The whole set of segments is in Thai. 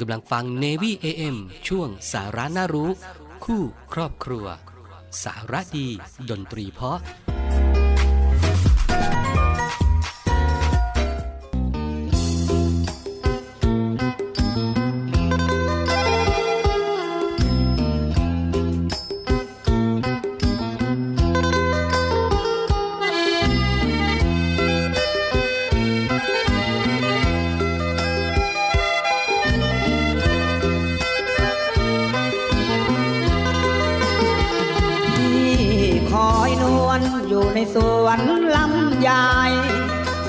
กำลังฟัง Navy AM ช่วงสาระน่ารู้ คู่ครอบครัว สาระดี ดนตรีเพาะ อยู่ในสวนลำยาย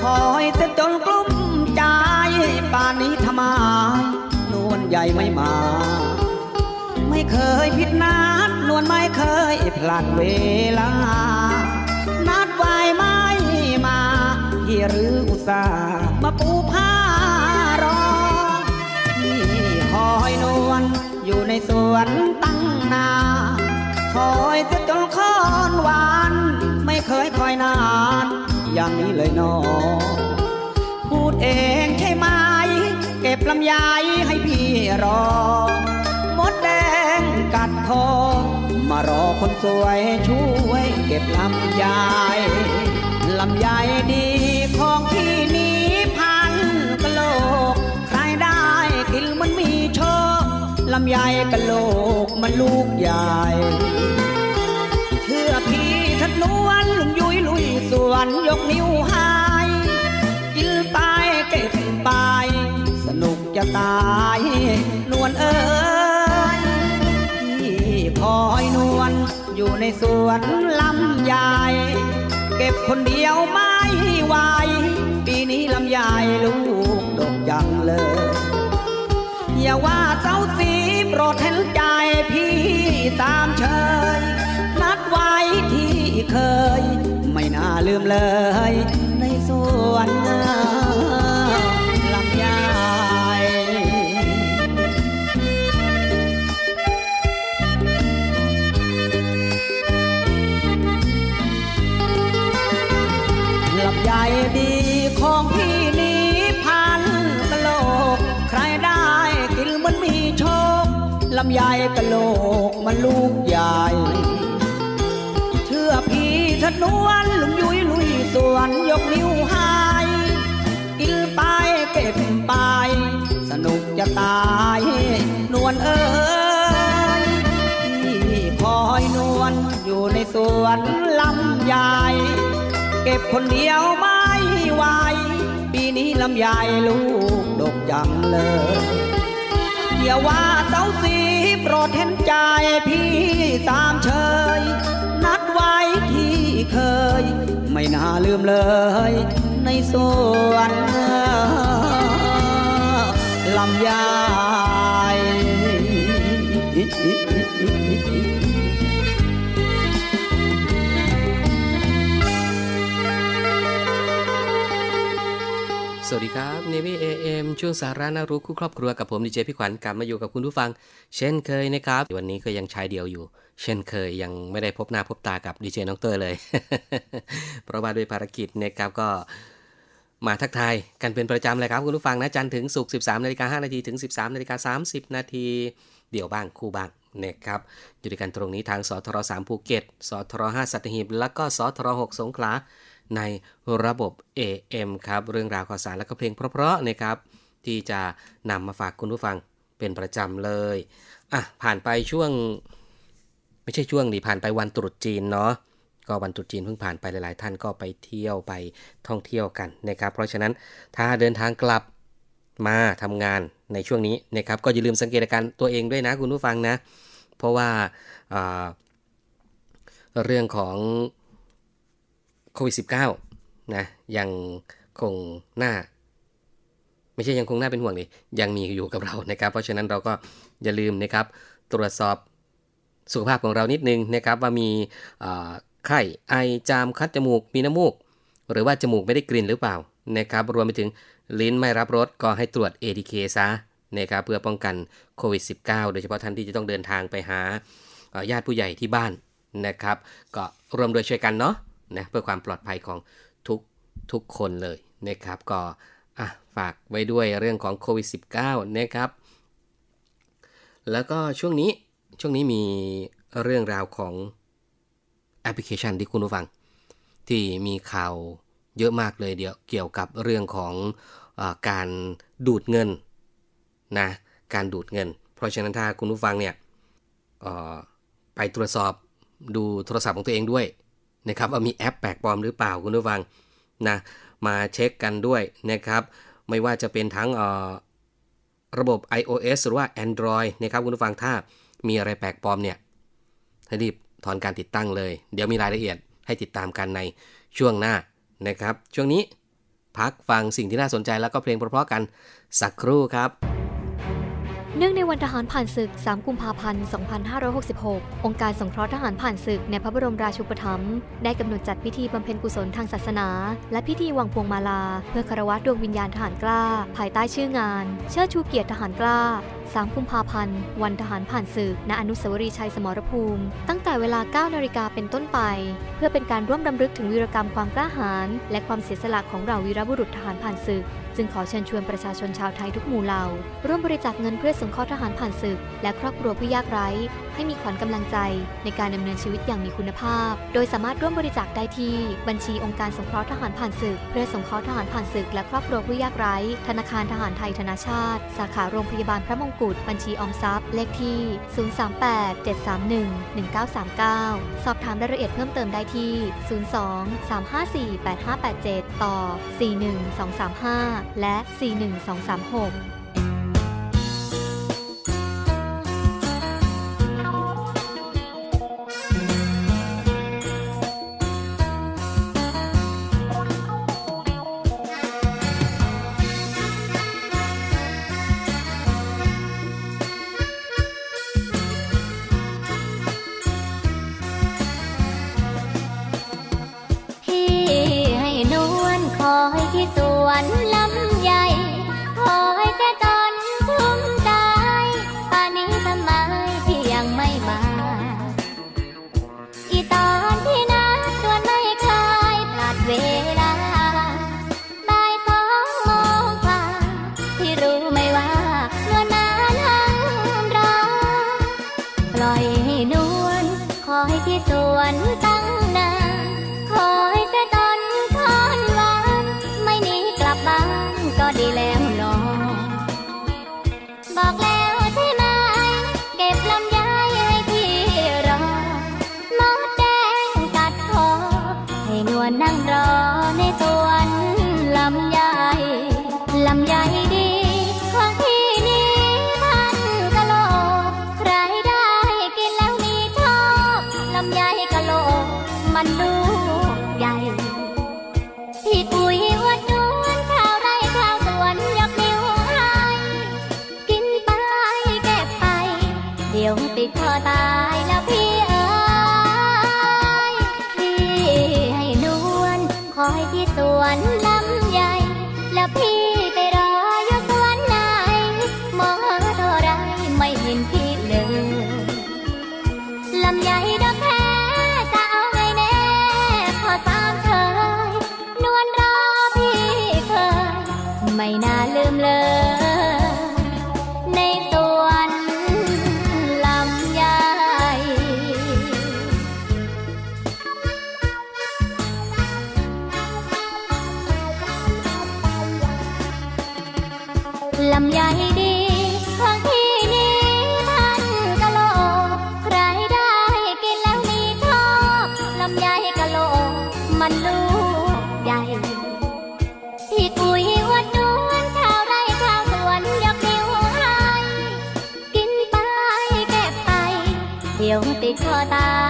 คอยจะจนกลุ้มใจป่านนี้ทำไมนวลใหญ่ไม่มา ไม่เคยผิดนัดนวลไม่เคยพลัดเวลา นัดไว้ไม่มาพี่หรืออุตส่าห์มาปูผ้ารอพี่คอยนวลอยู่ในสวนตั้งนาคอยจะจนคอนหวาน ไม่เคยคอยนาน อย่างนี้เลยนอพูดเองใช่ไหม เก็บลำไยให้พี่รอ มดแดงกัดคอมารอคนสวยช่วย เก็บลำไยลำไยดีของพี่นี้พันกะโลก ใครได้กินมันมีโชคลำไยกะโลกมันลูกใหญ่ วนยกนิ้วหายกินไปเก็บไป สนุกจะตาย นวลเอ้ยพี่คอยนวลอยู่ในสวนลำใหญ่เก็บคนเดียวไม่ไหวปีนี้ลำใหญ่ลูกดกจังเลย อย่าว่าเจ้า มเลยายนวลเอ้ยพี่คอยนวลอยู่ในสวนลำใหญ่เก็บคนเดียวไม่ไหวปีนี้ลำใหญ่ลูกดกจังเลยอย่าว่าเต้าสีโปรดเห็นใจพี่ตามเชย นัดไว้ที่เคย ไม่น่าลืมเลยในสวน ลำไยสวัสดีครับ Navy AM ช่วงสาระน่ารู้คู่ครอบครัวกับผมดีเจพี่ขวัญกลับมาอยู่กับคุณผู้ฟัง เช่นเคยนะครับ วันนี้ก็ยังชายเดียวอยู่ เช่นเคยยังไม่ได้พบหน้าพบตากับดีเจน้องเตอร์เลย เพราะว่าด้วยภารกิจนะครับก็ มาทักทายกันเป็นประจำเลยครับคุณผู้ฟังนะจันถึงศุก13นาฬิกา5นาทีถึง 13นาฬิกา30 นาทีเดี่ยวบ้างคู่บ้างนะครับอยู่ด้วยกันตรงนี้ทางสทร3ภูเก็ตสทร5สัตหีบแล้วก็สทร6สงขลาในระบบ AM ครับเรื่องราวข่าวสารและก็เพลงเพราะๆนะครับที่จะนำมาฝากคุณผู้ฟังเป็นประจำเลยอะผ่านไปช่วง ไม่ใช่ช่วงดิผ่านไปวันตรุษจีนเนาะ ก็วันตรุษจีนเพิ่งผ่านไปหลาย ๆ ท่านก็ไปเที่ยวไปท่องเที่ยวกันนะครับเพราะฉะนั้นถ้าเดินทางกลับมาทำงานในช่วงนี้นะครับก็อย่าลืมสังเกตอาการตัวเองด้วยนะคุณผู้ฟังนะ เพราะว่าอ่าเรื่องของโควิด -19 นะยังคงหน้า ไม่ใช่ยังคงหน้าเป็นห่วงดิยังมีอยู่กับเรานะครับ เพราะฉะนั้นเราก็อย่าลืมนะครับ ตรวจสอบสุขภาพของเรานิดนึงนะครับว่ามีา ไข้ไอจามคัดจมูกมีน้ำมูก หรือว่าจมูกไม่ได้กลิ่นหรือเปล่านะครับรวมไปถึงลิ้นไม่รับรสก็ให้ตรวจ ATK ซะนะครับเพื่อป้องกันโควิด -19 โดยเฉพาะท่านที่จะต้องเดินทางไปหาญาติผู้ใหญ่ที่บ้านนะครับ ก็รวมโดยช่วยกันเนาะนะเพื่อความปลอดภัยของทุกทุกคนเลยนะครับก็ฝากไว้ด้วยเรื่องของโควิด -19 นะครับ แล้วก็ช่วงนี้ช่วงนี้มีเรื่องราวของ แอปพลิเคชันที่คุณผู้ฟัง ที่มีข่าวเยอะมากเลยเดี๋ยวเกี่ยวกับเรื่องของอการดูดเงินนะการดูดเงิน เพราะฉะนั้นถ้าคุณผู้ฟังเนี่ยไปตรวจสอบดูโทรศัพท์ของตัวเองด้วยนะครับว่ามีแอปแปลกปลอมหรือเปล่าคุณผู้ฟังนะมาเช็คกันด้วยนะครับ ไม่ว่าจะเป็นทั้งระบบ iOS หรือว่า Android นะครับคุณผู้ฟังถ้ามีอะไรแปลกปลอมเนี่ยให้รีบ ถอนการติดตั้งเลย เดี๋ยวมีรายละเอียดให้ติดตามกันในช่วงหน้านะครับ ช่วงนี้พักฟังสิ่งที่น่าสนใจแล้วก็เพลงเพราะๆกันสักครู่ครับ เนื่องในวันทหารผ่านศึก 3 กุมภาพันธ์ 2566 องค์การสงเคราะห์ทหารผ่านศึกในพระบรมราชูปถัมภ์ได้กำหนดจัดพิธีบำเพ็ญกุศลทางศาสนา และพิธีวางพวงมาลา เพื่อคารวะดวงวิญญาณทหารกล้า ภายใต้ชื่องาน เชิดชูเกียรติทหารกล้า 3 กุมภาพันธ์ วันทหารผ่านศึก ณ อนุสาวรีย์ชัยสมรภูมิ ตั้งแต่เวลา 9 นาฬิกาเป็นต้นไป เพื่อเป็นการร่วมดำลึกถึงวีรกรรมความกล้าหาญและความเสียสละของเราวีรบุรุษทหารผ่านศึก จึงขอเชิญชวนประชาชนชาวไทยทุกหมู่เหล่า ร่วมบริจาคเงินเพื่อสงเคราะห์ทหารผ่านศึก และครอบครัวผู้ยากไร้ ให้มีขวัญกำลังใจ ในการดำเนินชีวิตอย่างมีคุณภาพ โดยสามารถร่วมบริจาคได้ที่ บัญชีองค์การสงเคราะห์ทหารผ่านศึก เพื่อสงเคราะห์ทหารผ่านศึก และครอบครัวผู้ยากไร้ ธนาคารทหารไทยธนาชาติ สาขาโรงพยาบาลพระมงกุฎบัญชีออมทรัพย์ เลขที่ 038-731-1939 สอบถามรายละเอียดเพิ่มเติมได้ที่ 02-354-8587 ต่อ 41235และ 41236做到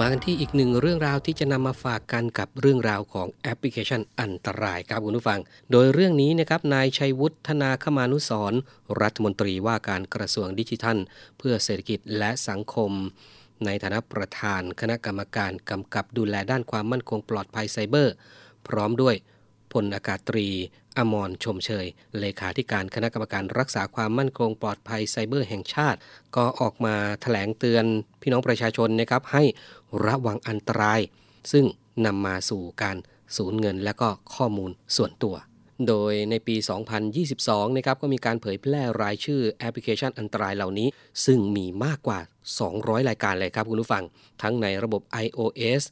มากันที่อีกหนึ่งเรื่องราวที่จะนำมาฝากกันกับเรื่องราวของแอปพลิเคชันอันตรายครับคุณผู้ฟัง โดยเรื่องนี้นะครับนายชัยวุฒนาคมานุสรรัฐมนตรีว่าการกระทรวงดิจิทัล เพื่อเศรษฐกิจและสังคม ในฐานะประธานคณะกรรมการกำกับดูแลด้านความมั่นคงปลอดภัยไซเบอร์ พร้อมด้วยพลอากาศตรี อมรชมเชย เลขาธิการคณะกรรมการรักษาความมั่นคงปลอดภัยไซเบอร์แห่งชาติ ก็ออกมาถแถลงเตือนพี่น้องประชาชนนะครับให้ระวังอันตราย ซึ่งนำมาสู่การสูญเงินและก็ข้อมูลส่วนตัว โดยในปี 2022 นะครับก็มีการเผยแพร่รายชื่อแอปพลิเคชันอันตรายเหล่านี้ ซึ่งมีมากกว่า 200 รายการเลยครับคุณผู้ฟัง ทั้งในระบบ iOS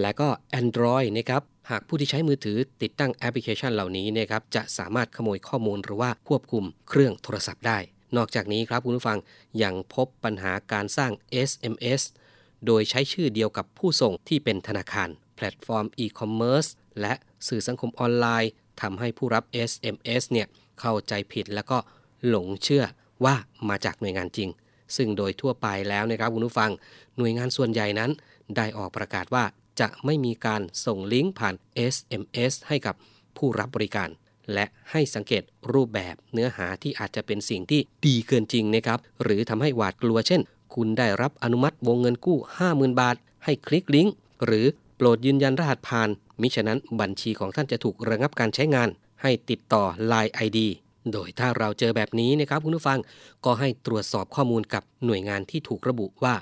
และก็ Android นะครับหากผู้ที่ใช้มือถือติดตั้งแอปพลิเคชันเหล่านี้นะครับจะสามารถขโมยข้อมูลหรือว่าควบคุมเครื่องโทรศัพท์ได้ นอกจากนี้ครับคุณผู้ฟังยังพบปัญหาการสร้าง SMS โดยใช้ชื่อเดียวกับผู้ส่งที่เป็นธนาคาร แพลตฟอร์มอีคอมเมิร์ซและสื่อสังคมออนไลน์ทำให้ผู้รับ SMS เนี่ยเข้าใจผิดแล้วก็หลงเชื่อว่ามาจากหน่วยงานจริง ซึ่งโดยทั่วไปแล้วนะครับคุณผู้ฟัง หน่วยงานส่วนใหญ่นั้น ได้ออกประกาศว่า จะไม่มีการส่งลิงก์ผ่าน SMS ให้กับผู้รับบริการ และให้สังเกตรูปแบบเนื้อหาที่อาจจะเป็นสิ่งที่ดีเกินจริงนะครับ หรือทำให้หวาดกลัวเช่น คุณได้รับอนุมัติวงเงินกู้ 50,000 บาท ให้คลิกลิงก์หรือโปรดยืนยันรหัสผ่าน มิฉะนั้นบัญชีของท่านจะถูกระงับการใช้งาน ให้ติดต่อ Line ID โดยถ้าเราเจอแบบนี้นะครับคุณผู้ฟังก็ให้ตรวจสอบข้อมูลกับหน่วยงานที่ถูกระบุว่า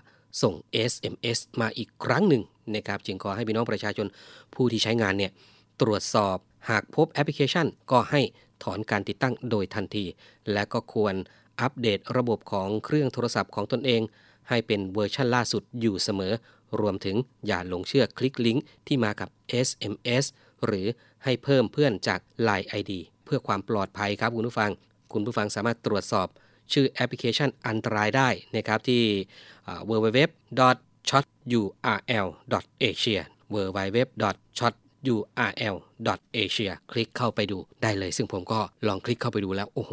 ส่ง SMS มาอีกครั้งหนึ่ง นะครับจึงขอให้พี่น้องประชาชนผู้ที่ใช้งานเนี่ยตรวจสอบหากพบแอปพลิเคชัน ก็ให้ถอนการติดตั้งโดยทันที และก็ควรอัปเดตระบบของเครื่องโทรศัพท์ของตนเอง ให้เป็นเวอร์ชันล่าสุดอยู่เสมอ รวมถึงอย่าหลงเชื่อคลิกลิงก์ที่มากับ SMS หรือให้เพิ่มเพื่อนจาก Line ID เพื่อความปลอดภัยครับคุณผู้ฟัง คุณผู้ฟังสามารถตรวจสอบชื่อแอปพลิเคชันอันตรายได้นะครับที่ www shoturl.asia www.shoturl.asia คลิกเข้าไปดูได้เลย ซึ่งผมก็ลองคลิกเข้าไปดูแล้ว โอ้โห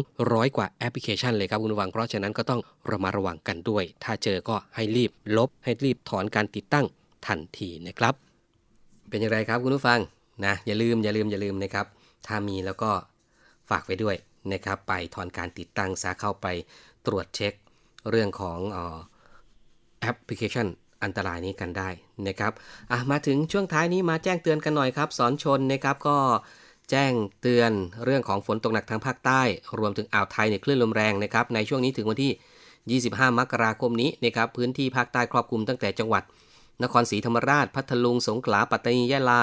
200 กว่าแอปพลิเคชันเลยครับคุณผู้ฟัง เพราะฉะนั้นก็ต้องระมัดระวังกันด้วย ถ้าเจอก็ให้รีบลบ ให้รีบถอนการติดตั้งทันทีนะครับ เป็นอย่างไรครับคุณผู้ฟังนะอย่าลืมอย่าลืมอย่าลืมนะครับ ถ้ามีแล้วก็ฝากไว้ด้วยนะครับไปถอนการติดตั้งซะเข้าไปตรวจเช็ค เรื่องของอแอปพลิเคชัน อันตรายนี้กันได้นะครับอะมาถึงช่วงท้ายนี้มาแจ้งเตือนกันหน่อยครับ สทนช.นะครับก็แจ้งเตือนเรื่องของฝนตกหนักทางภาคใต้ รวมถึงอ่าวไทยในคลื่นลมแรงนะครับในช่วงนี้ถึงวันที่ 25 มกราคมนี้นะครับพื้นที่ภาคใต้ครอบคลุมตั้งแต่จังหวัด นครศรีธรรมราช พัทลุงสงขลาปัตตานียะลา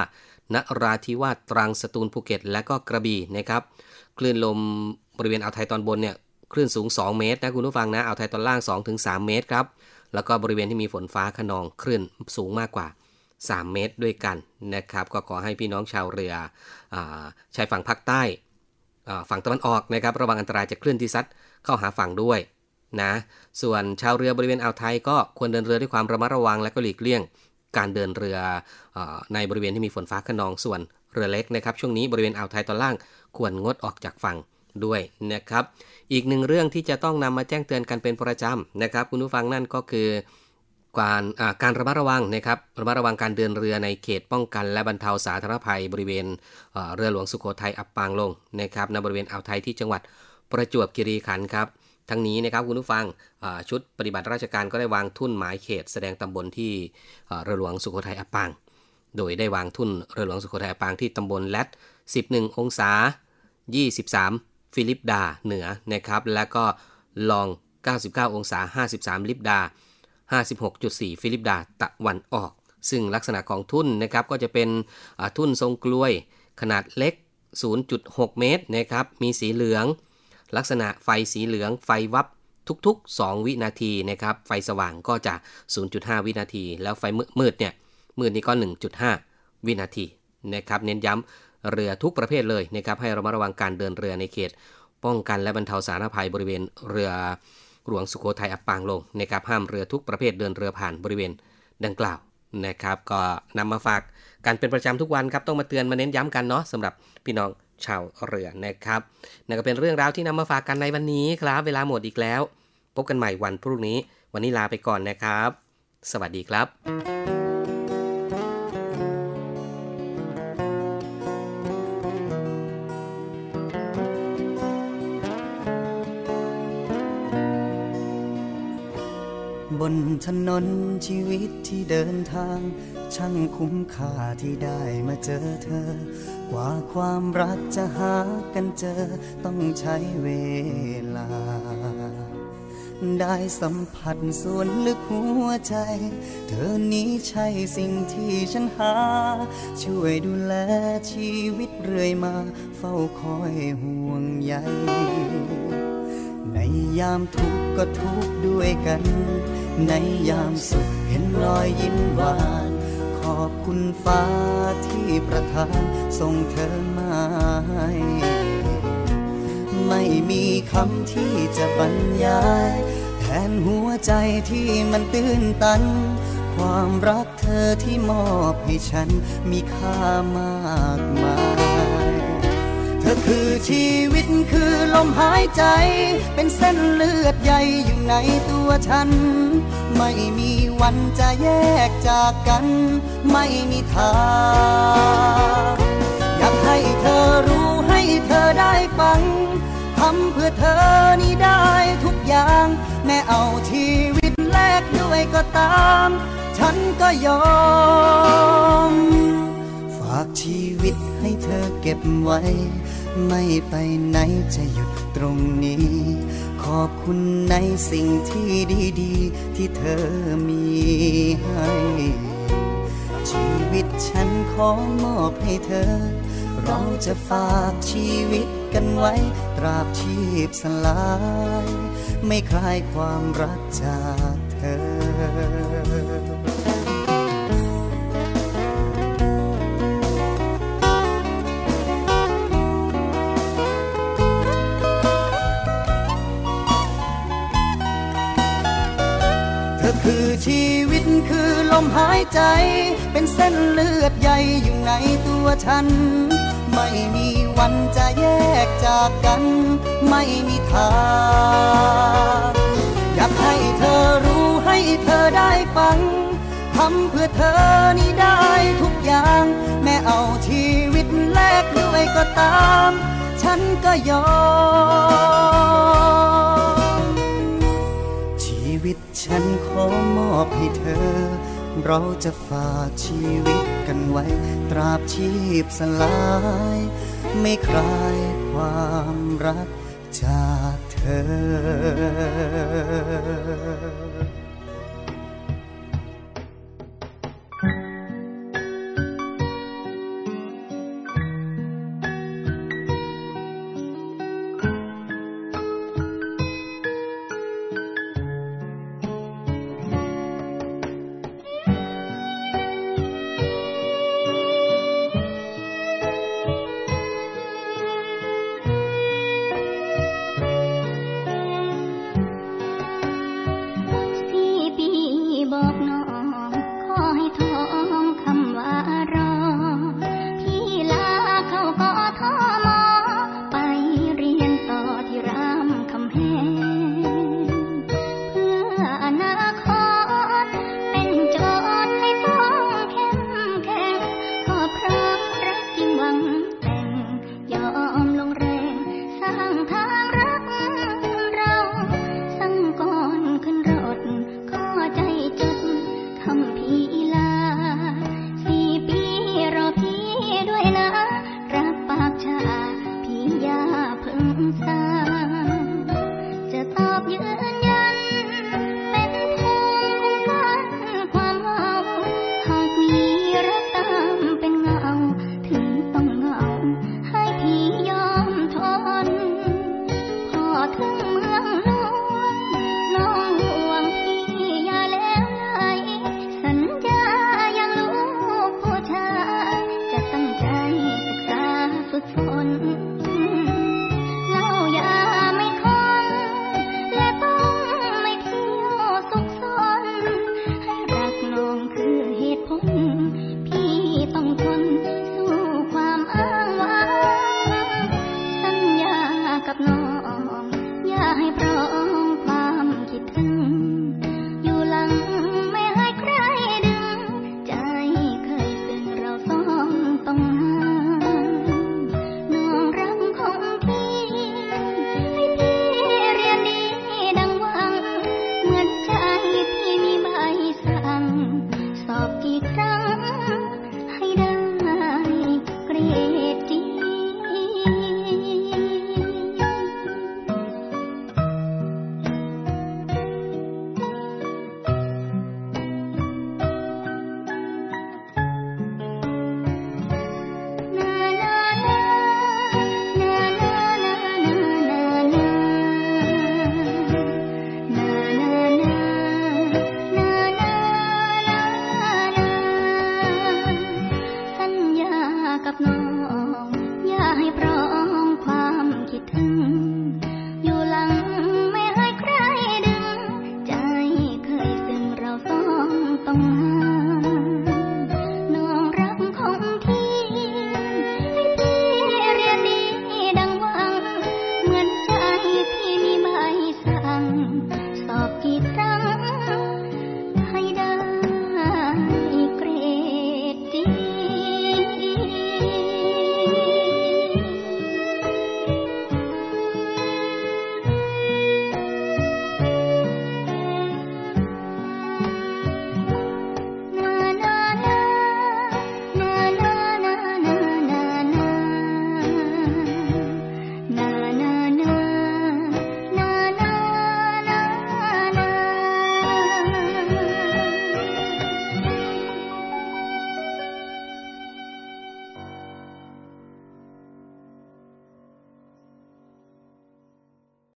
นราธิวาสตรังสตูลภูเก็ต และก็กระบี่นะครับคลื่นลมบริเวณอ่าวไทยตอนบนเนี่ยคลื่นสูง 2 เมตรนะคุณผู้ฟังนะอ่าวไทยตอนล่าง 2-3 เมตรครับ แล้วก็บริเวณที่มีฝนฟ้าขนองคลื่นสูงมากกว่า 3 เมตรด้วยกันนะครับ ก็ขอให้พี่น้องชาวเรืออชายฝั่งภาคใต้ฝั่งตะวันออกนะครับ ระวังอันตรายจากคลื่นที่ซัดเข้าหาฝั่งด้วยนะส่วนชาวเรือบริเวณอ่าวไทยก็ควรเดินเรือด้วยความระมัดระวังและก็หลีกเลี่ยง การเดินเรืออในบริเวณที่มีฝนฟ้าขนองส่วนเรือเล็กนะครับ ช่วงนี้บริเวณอ่าวไทยตอนล่างควรงดออกจากฝั่ง ด้วยนะครับ อีกหนึ่งเรื่องที่จะต้องนำมาแจ้งเตือนกันเป็นประจำนะครับ คุณผู้ฟังนั่นก็คือการการระมัดระวังนะครับระมัดระวังการเดินเรือในเขตป้องกัน และบรรเทาสาธารณภัยบริเวณเรือหลวงสุโขทัยอับปางลงนะครับในบริเวณอ่าวไทยที่จังหวัดประจวบคีรีขันธ์ครับทั้งนี้นะครับคุณผู้ฟังชุดปฏิบัติราชการก็ได้วางทุ่นหมายเขตแสดงตำบลที่เรือหลวงสุโขทัยอับปาง โดยได้วางทุ่นเรือหลวงสุโขทัยอับปางที่ตำบล lat 11 องศา 23 ฟิลิปดาเหนือนะครับ และก็ long 99 องศา 53 ลิปดา 56.4 ฟิลิปดาตะวันออก ซึ่งลักษณะของทุ่นนะครับก็จะเป็นทุ่นทรงกลวยขนาดเล็ก 0.6 เมตรนะครับมีสีเหลือง ลักษณะไฟสีเหลืองไฟวับทุกๆ 2 วินาทีนะครับไฟสว่างก็จะ 0.5 วินาที แล้วไฟมืดเนี่ยมืดนี่ก็ 1.5 วินาทีนะครับเน้นย้ำ เรือทุกประเภทเลยนะครับให้เรามาระวังการเดินเรือในเขต ป้องกันและบรรเทาสาธารณภัยบริเวณเรือหลวงสุโขทัยอับปางลงนะครับห้ามเรือทุกประเภทเดินเรือผ่านบริเวณดังกล่าวนะครับก็นำมาฝากกันเป็นประจำทุกวันครับต้องมาเตือนมาเน้นย้ำกันเนาะสำหรับพี่น้องชาวเรือนะครับนั่นก็เป็นเรื่องราวที่นำมาฝากกันในวันนี้ครับ เวลาหมดอีกแล้ว พบกันใหม่วันพรุ่งนี้ วันนี้ลาไปก่อนนะครับ สวัสดีครับบ นถนนชีวิตที่เดินทาง ช่างคุ้มค่าที่ได้มาเจอเธอ กว่าความรักจะหากันเจอ ต้องใช้เวลา ได้สัมผัสส่วนลึกหัวใจ เธอนี้ใช่สิ่งที่ฉันหา ช่วยดูแลชีวิตเรื่อยมา เฝ้าคอยห่วงใยในยามทุกข์ก็ทุกข์ด้วยกัน ในยามสุขเห็นรอยยิ้มหวาน ขอบคุณฟ้าที่ประทานส่งเธอมาให้ไม่มีคำที่จะบรรยาย แทนหัวใจที่มันตื้นตัน ความรักเธอที่มอบให้ฉันมีค่ามากมาย คือชีวิตคือลมหายใจ เป็นเส้นเลือดใหญ่อยู่ในตัวฉัน ไม่มีวันจะแยกจากกัน ไม่มีทางอยากให้เธอรู้ให้เธอได้ฟังทำเพื่อเธอนี่ได้ทุกอย่าง แม้เอาชีวิตแลกด้วยก็ตาม ฉันก็ยอม ฝากชีวิตให้เธอเก็บไว้ ไม่ไปไหนจะหยุดตรงนี้ ขอบคุณในสิ่งที่ดีๆ ที่เธอมีให้ ชีวิตฉันขอมอบให้เธอ เราจะฝากชีวิตกันไว้ ตราบชีพสลาย ไม่คลายความรักจากเธอ คือชีวิตคือลมหายใจ เป็นเส้นเลือดใหญ่อยู่ในตัวฉัน ไม่มีวันจะแยกจากกัน ไม่มีทางอยากให้เธอรู้ให้เธอได้ฟังทำเพื่อเธอนี่ได้ทุกอย่าง แม้เอาชีวิตแลกด้วยก็ตาม ฉันก็ยอม อบให้เธอ เราจะฝากชีวิตกันไว้ ตราบชีพสลาย ไม่คลายความรักจากเธอ